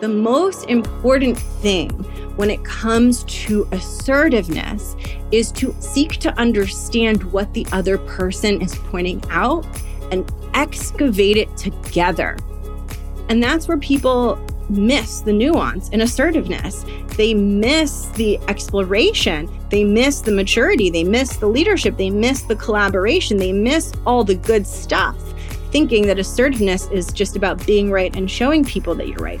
The most important thing when it comes to assertiveness is to seek to understand what the other person is pointing out and excavate it together. And that's where people miss the nuance and assertiveness. They miss the exploration. They miss the maturity. They miss the leadership. They miss the collaboration. They miss all the good stuff, thinking that assertiveness is just about being right and showing people that you're right.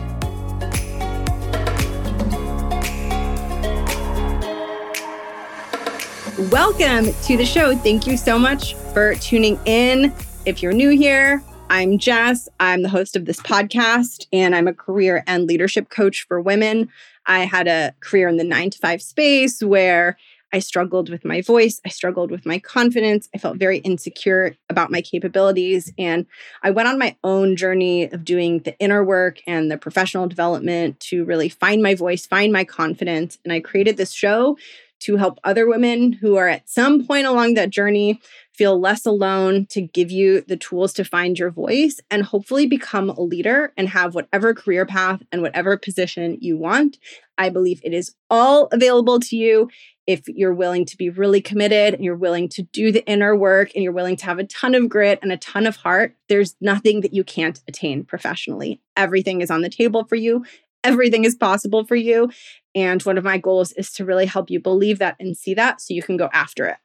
Welcome to the show. Thank you so much for tuning in. If you're new here, I'm Jess. I'm the host of this podcast, and I'm a career and leadership coach for women. I had a career in the nine to five space where I struggled with my voice. I struggled with my confidence. I felt very insecure about my capabilities. And I went on my own journey of doing the inner work and the professional development to really find my voice, find my confidence. And I created this show to help other women who are at some point along that journey feel less alone, to give you the tools to find your voice and hopefully become a leader and have whatever career path and whatever position you want. I believe it is all available to you if you're willing to be really committed and you're willing to do the inner work and you're willing to have a ton of grit and a ton of heart. There's nothing that you can't attain professionally. Everything is on the table for you. Everything is possible for you. And one of my goals is to really help you believe that and see that so you can go after it.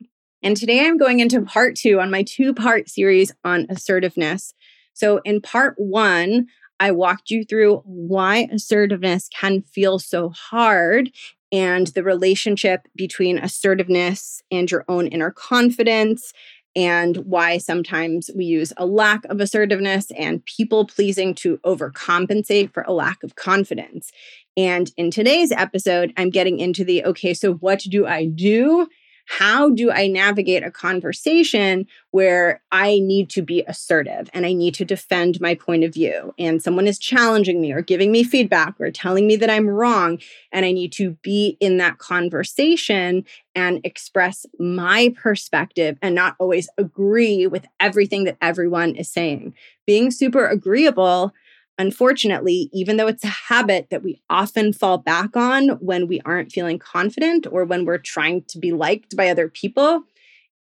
And today I'm going into part two on my two part series on assertiveness. So, in part one, I walked you through why assertiveness can feel so hard and the relationship between assertiveness and your own inner confidence, and why sometimes we use a lack of assertiveness and people pleasing to overcompensate for a lack of confidence. And in today's episode, I'm getting into the okay, so what do I do how do I navigate a conversation where I need to be assertive and I need to defend my point of view and someone is challenging me or giving me feedback or telling me that I'm wrong and I need to be in that conversation and express my perspective and not always agree with everything that everyone is saying. Being super agreeable Unfortunately, even though it's a habit that we often fall back on when we aren't feeling confident or when we're trying to be liked by other people,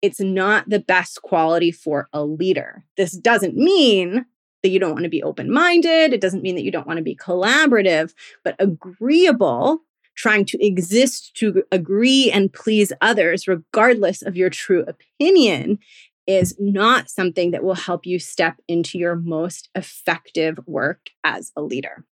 it's not the best quality for a leader. This doesn't mean that you don't want to be open minded. It doesn't mean that you don't want to be collaborative, but agreeable, trying to exist to agree and please others, regardless of your true opinion, is not something that will help you step into your most effective work as a leader.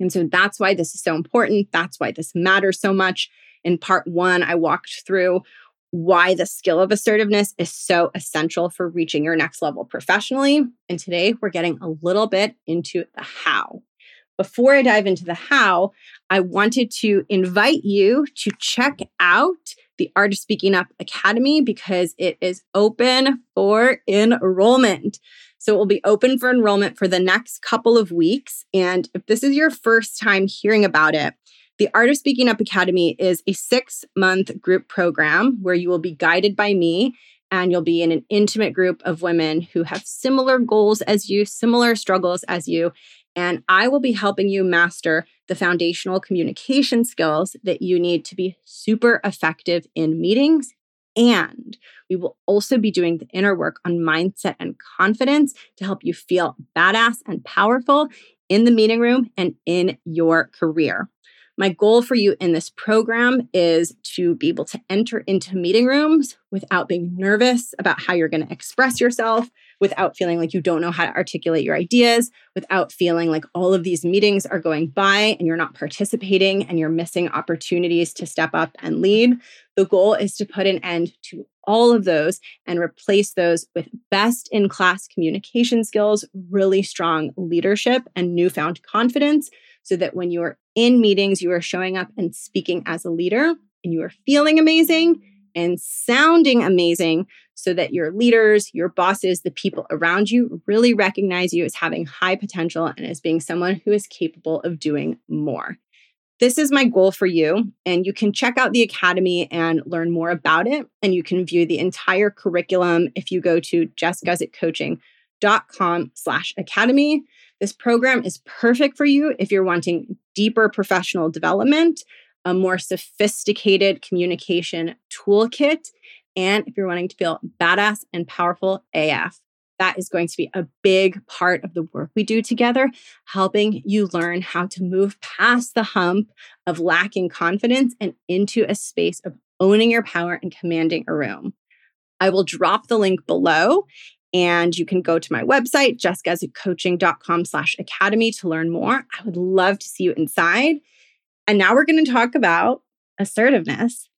And so that's why this is so important. That's why this matters so much. In part one, I walked through why the skill of assertiveness is so essential for reaching your next level professionally. And today we're getting a little bit into the how. Before I dive into the how, I wanted to invite you to check out the Art of Speaking Up Academy because it is open for enrollment. So it will be open for enrollment for the next couple of weeks. And if this is your first time hearing about it, the Art of Speaking Up Academy is a six month group program where you will be guided by me and you'll be in an intimate group of women who have similar goals as you, similar struggles as you. And I will be helping you master the foundational communication skills that you need to be super effective in meetings. And we will also be doing the inner work on mindset and confidence to help you feel badass and powerful in the meeting room and in your career. My goal for you in this program is to be able to enter into meeting rooms without being nervous about how you're going to express yourself, without feeling like you don't know how to articulate your ideas, without feeling like all of these meetings are going by and you're not participating and you're missing opportunities to step up and lead. The goal is to put an end to all of those and replace those with best in class communication skills, really strong leadership, and newfound confidence so that when you're in meetings, you are showing up and speaking as a leader and you are feeling amazing and sounding amazing so that your leaders, your bosses, the people around you really recognize you as having high potential and as being someone who is capable of doing more. This is my goal for you. And you can check out the Academy and learn more about it. And you can view the entire curriculum if you go to jessguzikcoaching.com slash academy. This program is perfect for you if you're wanting deeper professional development, a more sophisticated communication toolkit, and if you're wanting to feel badass and powerful AF. That is going to be a big part of the work we do together, helping you learn how to move past the hump of lacking confidence and into a space of owning your power and commanding a room. I will drop the link below and you can go to my website, jessguzikcoaching.com slash academy to learn more. I would love to see you inside. And now we're going to talk about assertiveness.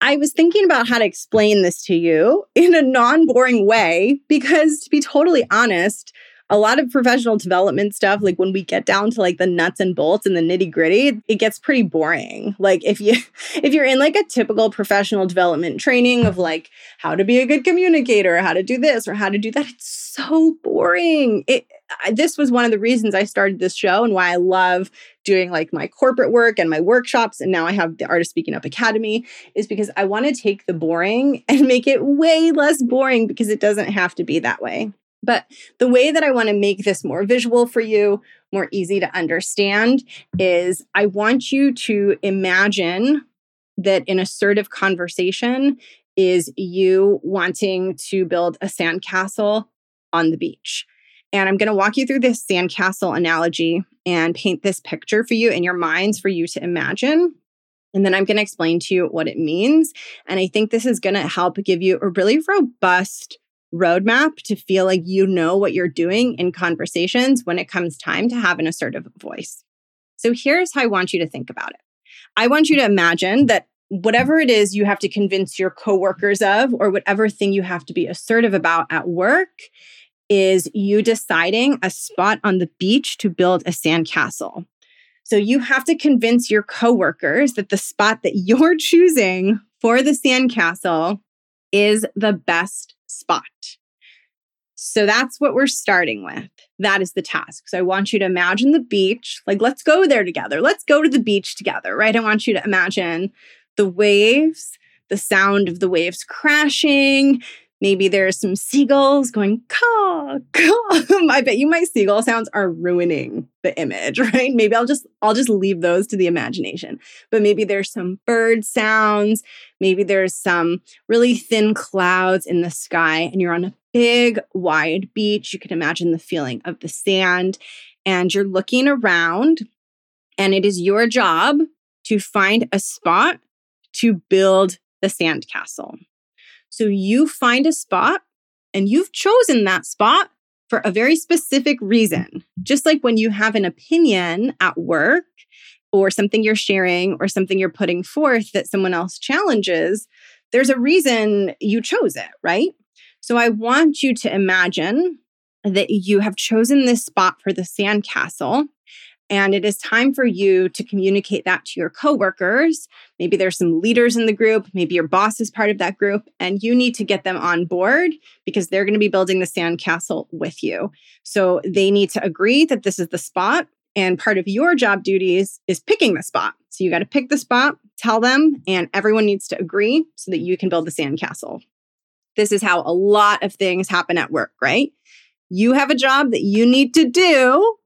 I was thinking about how to explain this to you in a non boring way because, to be totally honest, a lot of professional development stuff like when we get down to like the nuts and bolts and the nitty gritty it gets pretty boring like if you if you're in like a typical professional development training of like how to be a good communicator how to do this or how to do that it's so boring it this was one of the reasons I started this show and why I love doing like my corporate work and my workshops. And now I have the Art of Speaking Up Academy, is because I want to take the boring and make it way less boring because it doesn't have to be that way. But the way that I want to make this more visual for you, more easy to understand, is I want you to imagine that an assertive conversation is you wanting to build a sandcastle on the beach. And I'm going to walk you through this sandcastle analogy and paint this picture for you in your minds for you to imagine. And then I'm going to explain to you what it means. And I think this is going to help give you a really robust roadmap to feel like you know what you're doing in conversations when it comes time to have an assertive voice. So here's how I want you to think about it. I want you to imagine that whatever it is you have to convince your coworkers of or whatever thing you have to be assertive about at work is you deciding a spot on the beach to build a sandcastle. So you have to convince your coworkers that the spot that you're choosing for the sandcastle is the best spot. So that's what we're starting with. That is the task. So I want you to imagine the beach. Like, let's go there together. Let's go to the beach together, right? I want you to imagine the waves, the sound of the waves crashing, Maybe there's some seagulls going caw, caw. I bet you my seagull sounds are ruining the image, right? Maybe I'll just I'll just leave those to the imagination. But maybe there's some bird sounds, maybe there's some really thin clouds in the sky and you're on a big wide beach. You can imagine the feeling of the sand and you're looking around and it is your job to find a spot to build the sandcastle. So you find a spot and you've chosen that spot for a very specific reason. Just like when you have an opinion at work or something you're sharing or something you're putting forth that someone else challenges, there's a reason you chose it, right? So I want you to imagine that you have chosen this spot for the sandcastle and it is time for you to communicate that to your coworkers. Maybe there's some leaders in the group, maybe your boss is part of that group, and you need to get them on board because they're going to be building the sandcastle with you. So they need to agree that this is the spot. And part of your job duties is picking the spot. So you got to pick the spot, tell them, and everyone needs to agree so that you can build the sandcastle. This is how a lot of things happen at work, right? You have a job that you need to do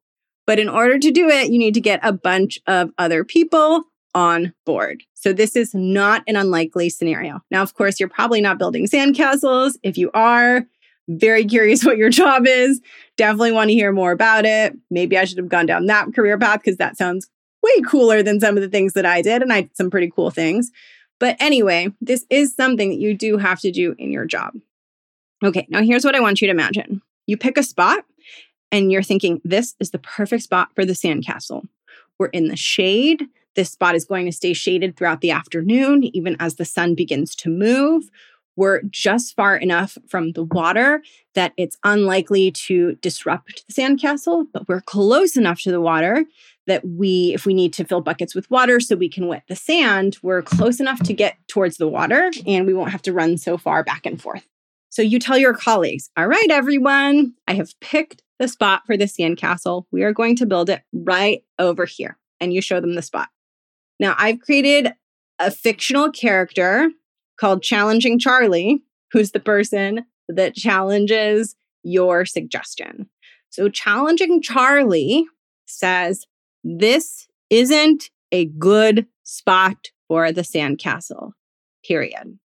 but in order to do it, you need to get a bunch of other people on board. So this is not an unlikely scenario. Now, of course, you're probably not building sandcastles. If you are, very curious what your job is. Definitely want to hear more about it. Maybe I should have gone down that career path because that sounds way cooler than some of the things that I did. And I did some pretty cool things. But anyway, this is something that you do have to do in your job. Okay, now here's what I want you to imagine you pick a spot and you're thinking, this is the perfect spot for the sandcastle. We're in the shade. This spot is going to stay shaded throughout the afternoon, even as the sun begins to move. we're just far enough from the water that it's unlikely to disrupt the sandcastle, but we're close enough to the water that we, if we need to fill buckets with water so we can wet the sand, we're close enough to get towards the water and we won't have to run so far back and forth. So you tell your colleagues, all right, everyone, I have picked the spot for the sandcastle. We are going to build it right over here. And you show them the spot. Now, I've created a fictional character called Challenging Charlie, who's the person that challenges your suggestion. So, Challenging Charlie says, This isn't a good spot for the sandcastle, period.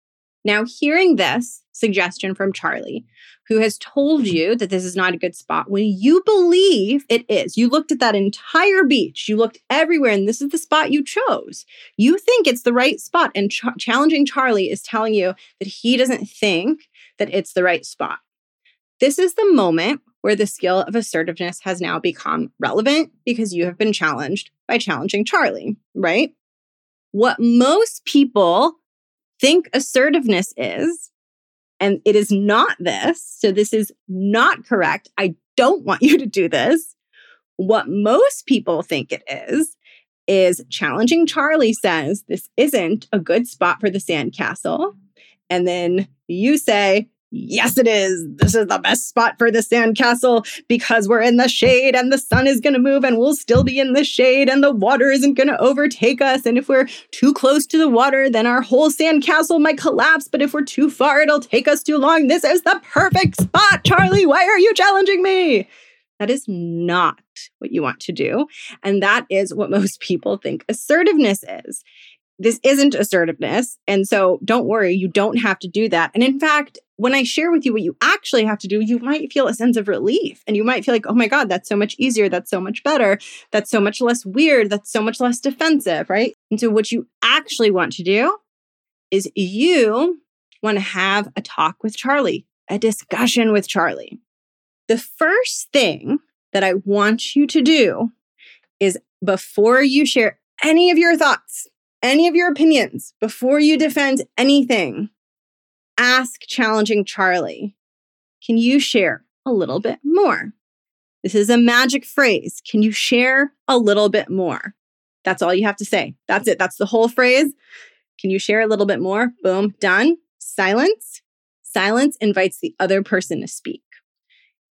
Now, hearing this suggestion from Charlie, who has told you that this is not a good spot when you believe it is. You looked at that entire beach, you looked everywhere, and this is the spot you chose. You think it's the right spot, and ch- challenging Charlie is telling you that he doesn't think that it's the right spot. This is the moment where the skill of assertiveness has now become relevant because you have been challenged by challenging Charlie, right? What most people think assertiveness is and it is not this. So this is not correct. I don't want you to do this. What most people think it is, is challenging Charlie says this isn't a good spot for the sandcastle. And then you say, Yes, it is. This is the best spot for the sandcastle because we're in the shade and the sun is going to move and we'll still be in the shade and the water isn't going to overtake us. And if we're too close to the water, then our whole sandcastle might collapse. But if we're too far, it'll take us too long. This is the perfect spot, Charlie. Why are you challenging me? That is not what you want to do. And that is what most people think assertiveness is this isn't assertiveness. And so don't worry, you don't have to do that. And in fact, when I share with you what you actually have to do, you might feel a sense of relief and you might feel like, oh my God, that's so much easier. That's so much better. That's so much less weird. That's so much less defensive, right? And so, what you actually want to do is you want to have a talk with Charlie, a discussion with Charlie. The first thing that I want you to do is before you share any of your thoughts, any of your opinions, before you defend anything, ask challenging Charlie, can you share a little bit more? This is a magic phrase. Can you share a little bit more? That's all you have to say. That's it. That's the whole phrase. Can you share a little bit more? Boom, done. Silence. Silence invites the other person to speak.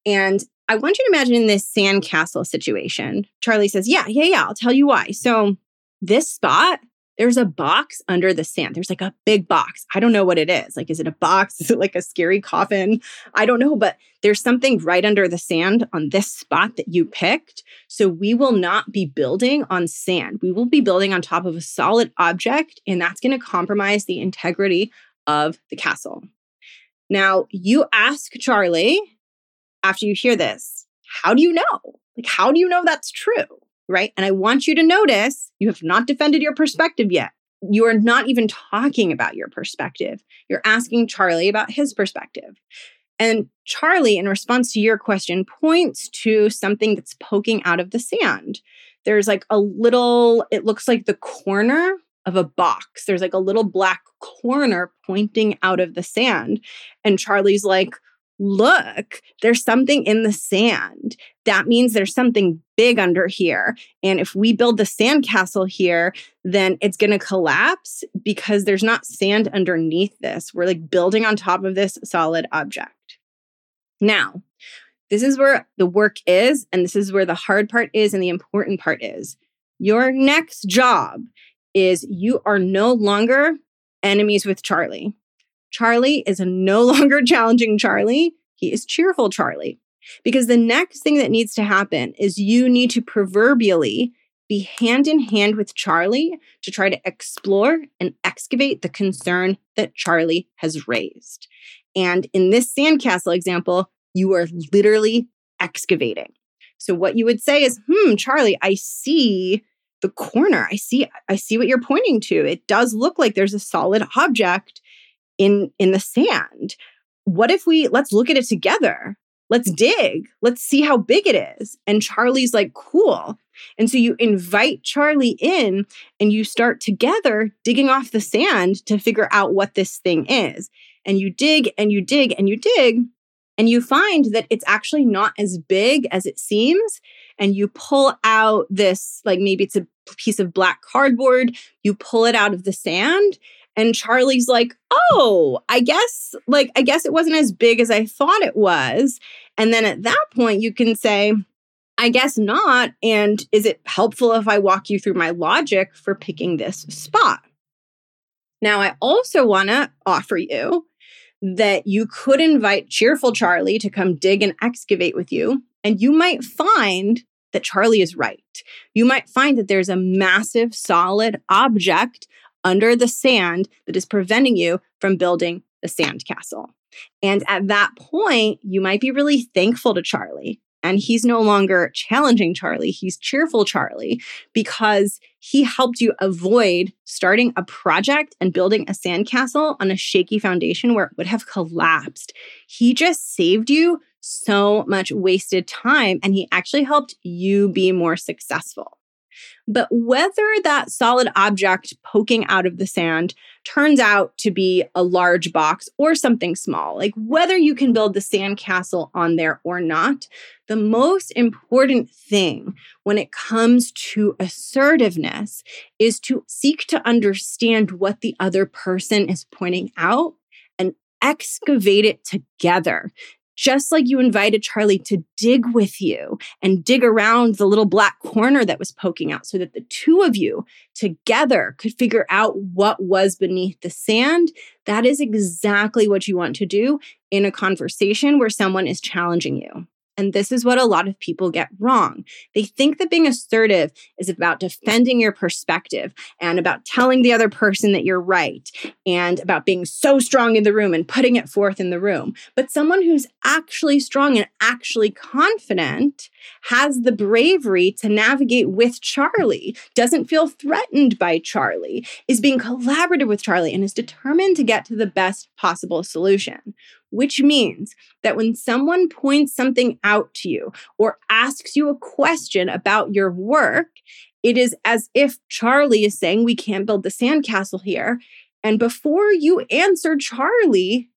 And I want you to imagine in this sandcastle situation. Charlie says, Yeah, yeah, yeah, I'll tell you why. So, this spot there's a box under the sand. There's like a big box. I don't know what it is. Like, is it a box? Is it like a scary coffin? I don't know, but there's something right under the sand on this spot that you picked. So we will not be building on sand. We will be building on top of a solid object, and that's going to compromise the integrity of the castle. Now, you ask Charlie after you hear this, how do you know? Like, how do you know that's true? Right? And I want you to notice you have not defended your perspective yet. You are not even talking about your perspective. You're asking Charlie about his perspective. And Charlie, in response to your question, points to something that's poking out of the sand. There's like a little, it looks like the corner of a box. There's like a little black corner pointing out of the sand. And Charlie's like, look, there's something in the sand. That means there's something big under here. And if we build the sandcastle here, then it's going to collapse because there's not sand underneath this. We're like building on top of this solid object. Now, this is where the work is, and this is where the hard part is, and the important part is. Your next job is you are no longer enemies with Charlie. Charlie is no longer challenging Charlie. He is cheerful Charlie. Because the next thing that needs to happen is you need to proverbially be hand in hand with Charlie to try to explore and excavate the concern that Charlie has raised. And in this sandcastle example, you are literally excavating. So what you would say is, "Hmm, Charlie, I see the corner. I see I see what you're pointing to. It does look like there's a solid object in in the sand. What if we let's look at it together. Let's dig. Let's see how big it is. And charlie's like cool. And so you invite charlie in and you start together digging off the sand to figure out what this thing is. And you dig and you dig and you dig and you find that it's actually not as big as it seems. And you pull out this like maybe it's a piece of black cardboard. You pull it out of the sand and Charlie's like, "Oh, I guess like I guess it wasn't as big as I thought it was." And then at that point you can say, "I guess not." And is it helpful if I walk you through my logic for picking this spot? Now, I also want to offer you that you could invite cheerful Charlie to come dig and excavate with you, and you might find that Charlie is right. You might find that there's a massive solid object under the sand that is preventing you from building the sandcastle. And at that point, you might be really thankful to Charlie. And he's no longer challenging Charlie, he's cheerful Charlie because he helped you avoid starting a project and building a sandcastle on a shaky foundation where it would have collapsed. He just saved you so much wasted time and he actually helped you be more successful. But whether that solid object poking out of the sand turns out to be a large box or something small, like whether you can build the sandcastle on there or not, the most important thing when it comes to assertiveness is to seek to understand what the other person is pointing out and excavate it together just like you invited Charlie to dig with you and dig around the little black corner that was poking out so that the two of you together could figure out what was beneath the sand, that is exactly what you want to do in a conversation where someone is challenging you. And this is what a lot of people get wrong. They think that being assertive is about defending your perspective and about telling the other person that you're right and about being so strong in the room and putting it forth in the room. But someone who's actually strong and actually confident has the bravery to navigate with Charlie, doesn't feel threatened by Charlie, is being collaborative with Charlie, and is determined to get to the best possible solution which means that when someone points something out to you or asks you a question about your work, it is as if Charlie is saying, We can't build the sandcastle here. And before you answer Charlie,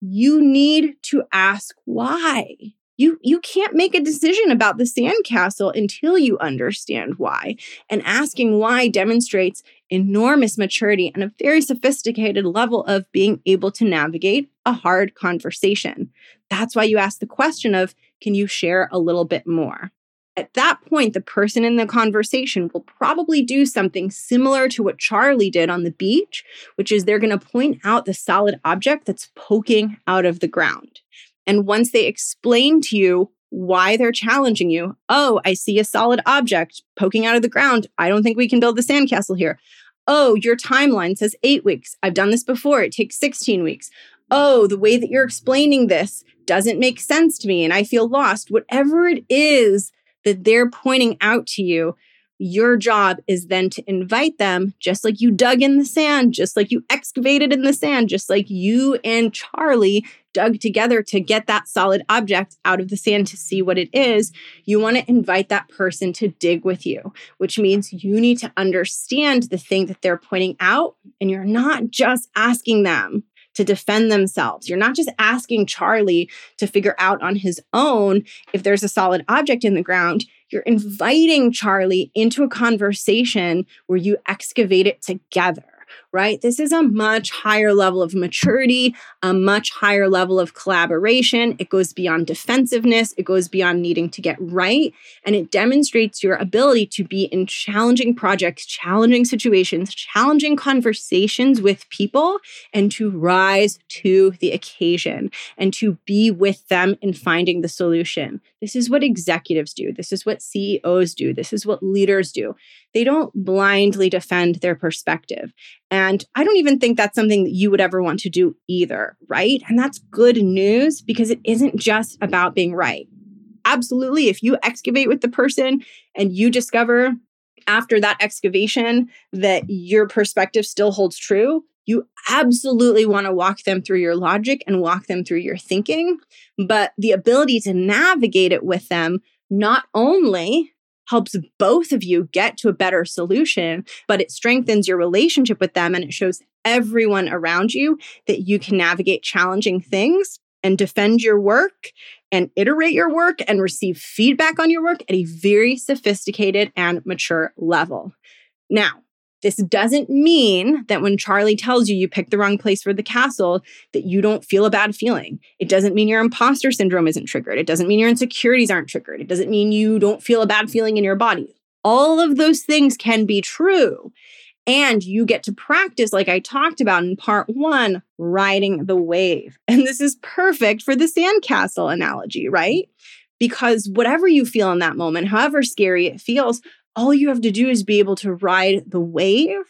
you need to ask why you you can't make a decision about the sandcastle until you understand why. And asking why demonstrates enormous maturity and a very sophisticated level of being able to navigate a hard conversation. That's why you ask the question of can you share a little bit more? At that point, the person in the conversation will probably do something similar to what Charlie did on the beach, which is they're going to point out the solid object that's poking out of the ground. And once they explain to you why they're challenging you, oh, I see a solid object poking out of the ground. I don't think we can build the sandcastle here. Oh, your timeline says eight weeks. I've done this before. It takes 16 weeks. Oh, the way that you're explaining this doesn't make sense to me and I feel lost. Whatever it is that they're pointing out to you, your job is then to invite them, just like you dug in the sand, just like you excavated in the sand, just like you and Charlie dug together to get that solid object out of the sand to see what it is. You want to invite that person to dig with you, which means you need to understand the thing that they're pointing out. And you're not just asking them to defend themselves. You're not just asking Charlie to figure out on his own if there's a solid object in the ground. You're inviting Charlie into a conversation where you excavate it together right? This is a much higher level of maturity, a much higher level of collaboration. It goes beyond defensiveness, it goes beyond needing to get right, and it demonstrates your ability to be in challenging projects, challenging situations, challenging conversations with people, and to rise to the occasion and to be with them in finding the solution. This is what executives do. This is what CEOs do. This is what leaders do. They don't blindly defend their perspective. And I don't even think that's something that you would ever want to do either, right? And that's good news because it isn't just about being right. Absolutely, if you excavate with the person and you discover after that excavation that your perspective still holds true, you absolutely want to walk them through your logic and walk them through your thinking. But the ability to navigate it with them not only helps both of you get to a better solution, but it strengthens your relationship with them and it shows everyone around you that you can navigate challenging things and defend your work and iterate your work and receive feedback on your work at a very sophisticated and mature level. Now, this doesn't mean that when Charlie tells you you picked the wrong place for the castle, that you don't feel a bad feeling. It doesn't mean your imposter syndrome isn't triggered. It doesn't mean your insecurities aren't triggered. It doesn't mean you don't feel a bad feeling in your body. All of those things can be true. And you get to practice, like I talked about in part one, riding the wave. And this is perfect for the sandcastle analogy, right? Because whatever you feel in that moment, however scary it feels, all you have to do is be able to ride the wave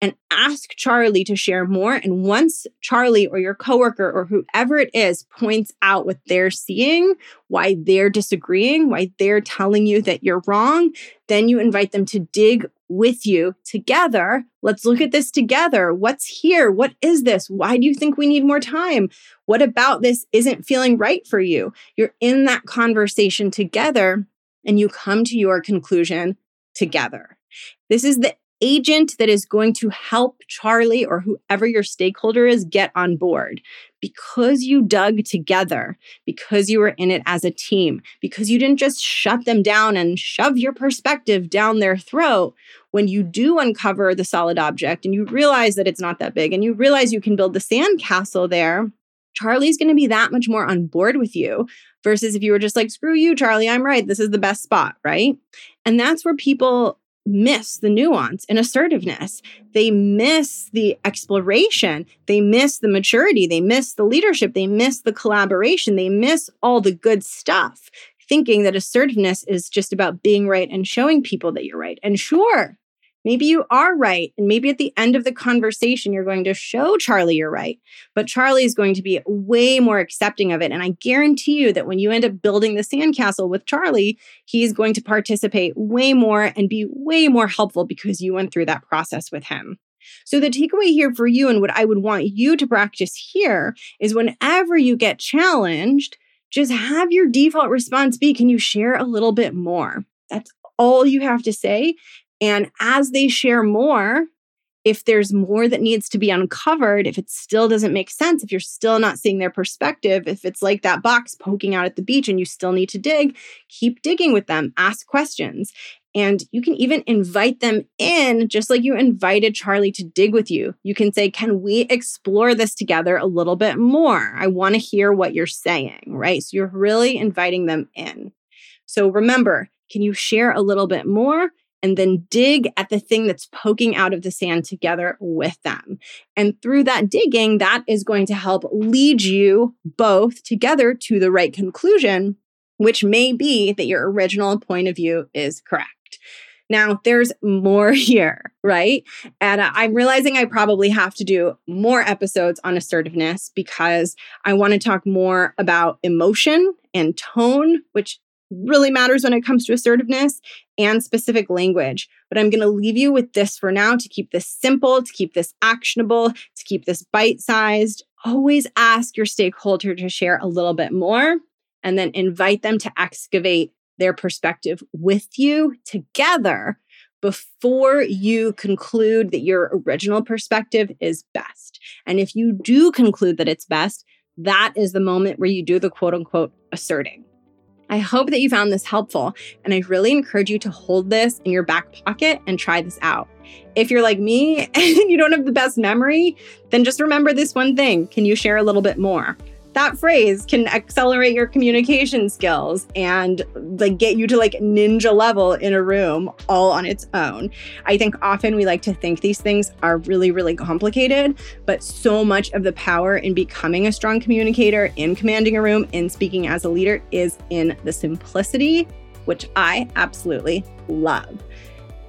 and ask Charlie to share more. And once Charlie or your coworker or whoever it is points out what they're seeing, why they're disagreeing, why they're telling you that you're wrong, then you invite them to dig with you together. Let's look at this together. What's here? What is this? Why do you think we need more time? What about this isn't feeling right for you? You're in that conversation together and you come to your conclusion together. This is the agent that is going to help Charlie or whoever your stakeholder is get on board because you dug together, because you were in it as a team, because you didn't just shut them down and shove your perspective down their throat. When you do uncover the solid object and you realize that it's not that big and you realize you can build the sand castle there, Charlie's going to be that much more on board with you versus if you were just like, screw you, Charlie, I'm right. This is the best spot, right? And that's where people miss the nuance and assertiveness. They miss the exploration. They miss the maturity. They miss the leadership. They miss the collaboration. They miss all the good stuff, thinking that assertiveness is just about being right and showing people that you're right. And sure, Maybe you are right. And maybe at the end of the conversation, you're going to show Charlie you're right. But Charlie is going to be way more accepting of it. And I guarantee you that when you end up building the sandcastle with Charlie, he's going to participate way more and be way more helpful because you went through that process with him. So, the takeaway here for you, and what I would want you to practice here, is whenever you get challenged, just have your default response be Can you share a little bit more? That's all you have to say. And as they share more, if there's more that needs to be uncovered, if it still doesn't make sense, if you're still not seeing their perspective, if it's like that box poking out at the beach and you still need to dig, keep digging with them, ask questions. And you can even invite them in, just like you invited Charlie to dig with you. You can say, Can we explore this together a little bit more? I want to hear what you're saying, right? So you're really inviting them in. So remember, can you share a little bit more? And then dig at the thing that's poking out of the sand together with them. And through that digging, that is going to help lead you both together to the right conclusion, which may be that your original point of view is correct. Now, there's more here, right? And uh, I'm realizing I probably have to do more episodes on assertiveness because I want to talk more about emotion and tone, which really matters when it comes to assertiveness and specific language. But I'm going to leave you with this for now to keep this simple, to keep this actionable, to keep this bite sized. Always ask your stakeholder to share a little bit more and then invite them to excavate their perspective with you together before you conclude that your original perspective is best. And if you do conclude that it's best, that is the moment where you do the quote unquote asserting. I hope that you found this helpful, and I really encourage you to hold this in your back pocket and try this out. If you're like me and you don't have the best memory, then just remember this one thing. Can you share a little bit more? That phrase can accelerate your communication skills and like get you to like ninja level in a room all on its own. I think often we like to think these things are really, really complicated, but so much of the power in becoming a strong communicator, in commanding a room, in speaking as a leader is in the simplicity, which I absolutely love.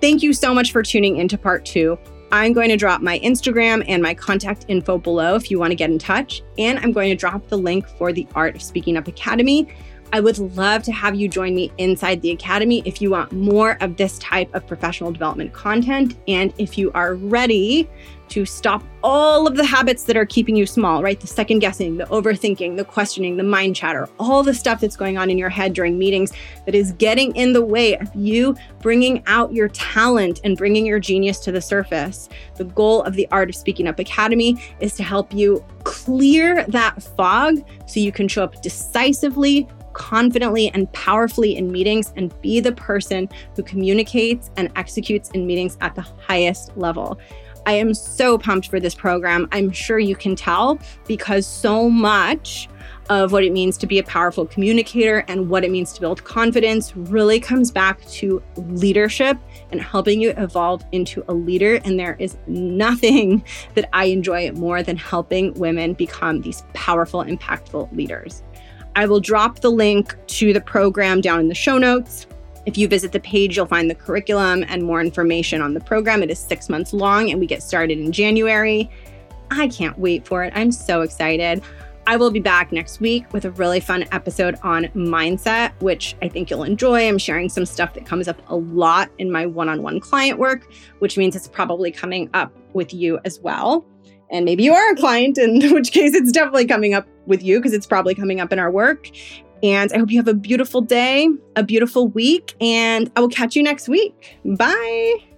Thank you so much for tuning into part two. I'm going to drop my Instagram and my contact info below if you want to get in touch. And I'm going to drop the link for the Art of Speaking Up Academy, I would love to have you join me inside the Academy if you want more of this type of professional development content. And if you are ready to stop all of the habits that are keeping you small, right? The second guessing, the overthinking, the questioning, the mind chatter, all the stuff that's going on in your head during meetings that is getting in the way of you bringing out your talent and bringing your genius to the surface. The goal of the Art of Speaking Up Academy is to help you clear that fog so you can show up decisively, confidently and powerfully in meetings and be the person who communicates and executes in meetings at the highest level. I am so pumped for this program. I'm sure you can tell because so much of what it means to be a powerful communicator and what it means to build confidence really comes back to leadership and helping you evolve into a leader. And there is nothing that I enjoy more than helping women become these powerful, impactful leaders. I will drop the link to the program down in the show notes. If you visit the page, you'll find the curriculum and more information on the program. It is six months long and we get started in January. I can't wait for it. I'm so excited. I will be back next week with a really fun episode on mindset, which I think you'll enjoy. I'm sharing some stuff that comes up a lot in my one on one client work, which means it's probably coming up with you as well. And maybe you are a client, in which case it's definitely coming up with you because it's probably coming up in our work. And I hope you have a beautiful day, a beautiful week, and I will catch you next week. Bye.